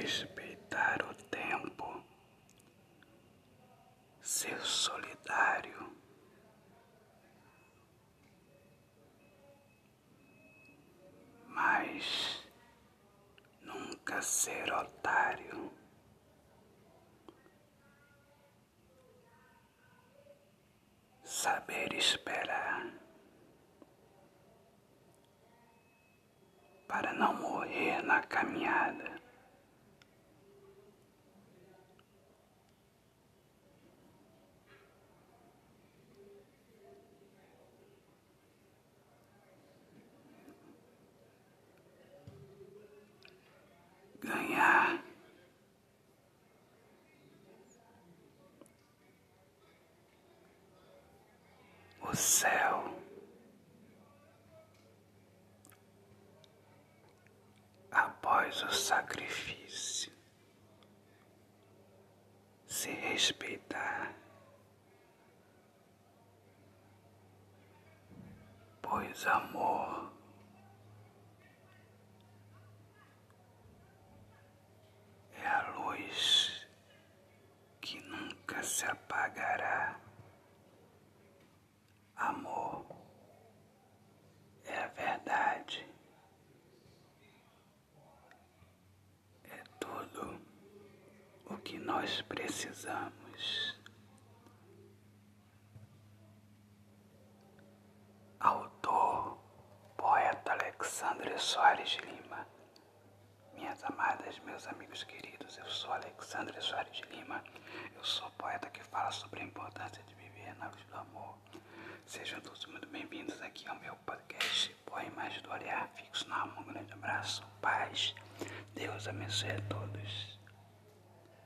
respeitar o tempo, ser solidário. Mas nunca ser otário. Saber esperar. para não morrer na caminhada. O céu. após o sacrifício, se respeitar, pois amor é a luz que nunca se apagará. Amor é a verdade. que nós precisamos. Autor, poeta Alexandre Soares Lima. Minhas amadas, meus amigos queridos, eu sou Alexandre Soares Lima. Eu sou poeta que fala sobre a importância de viver Deus abençoe a todos.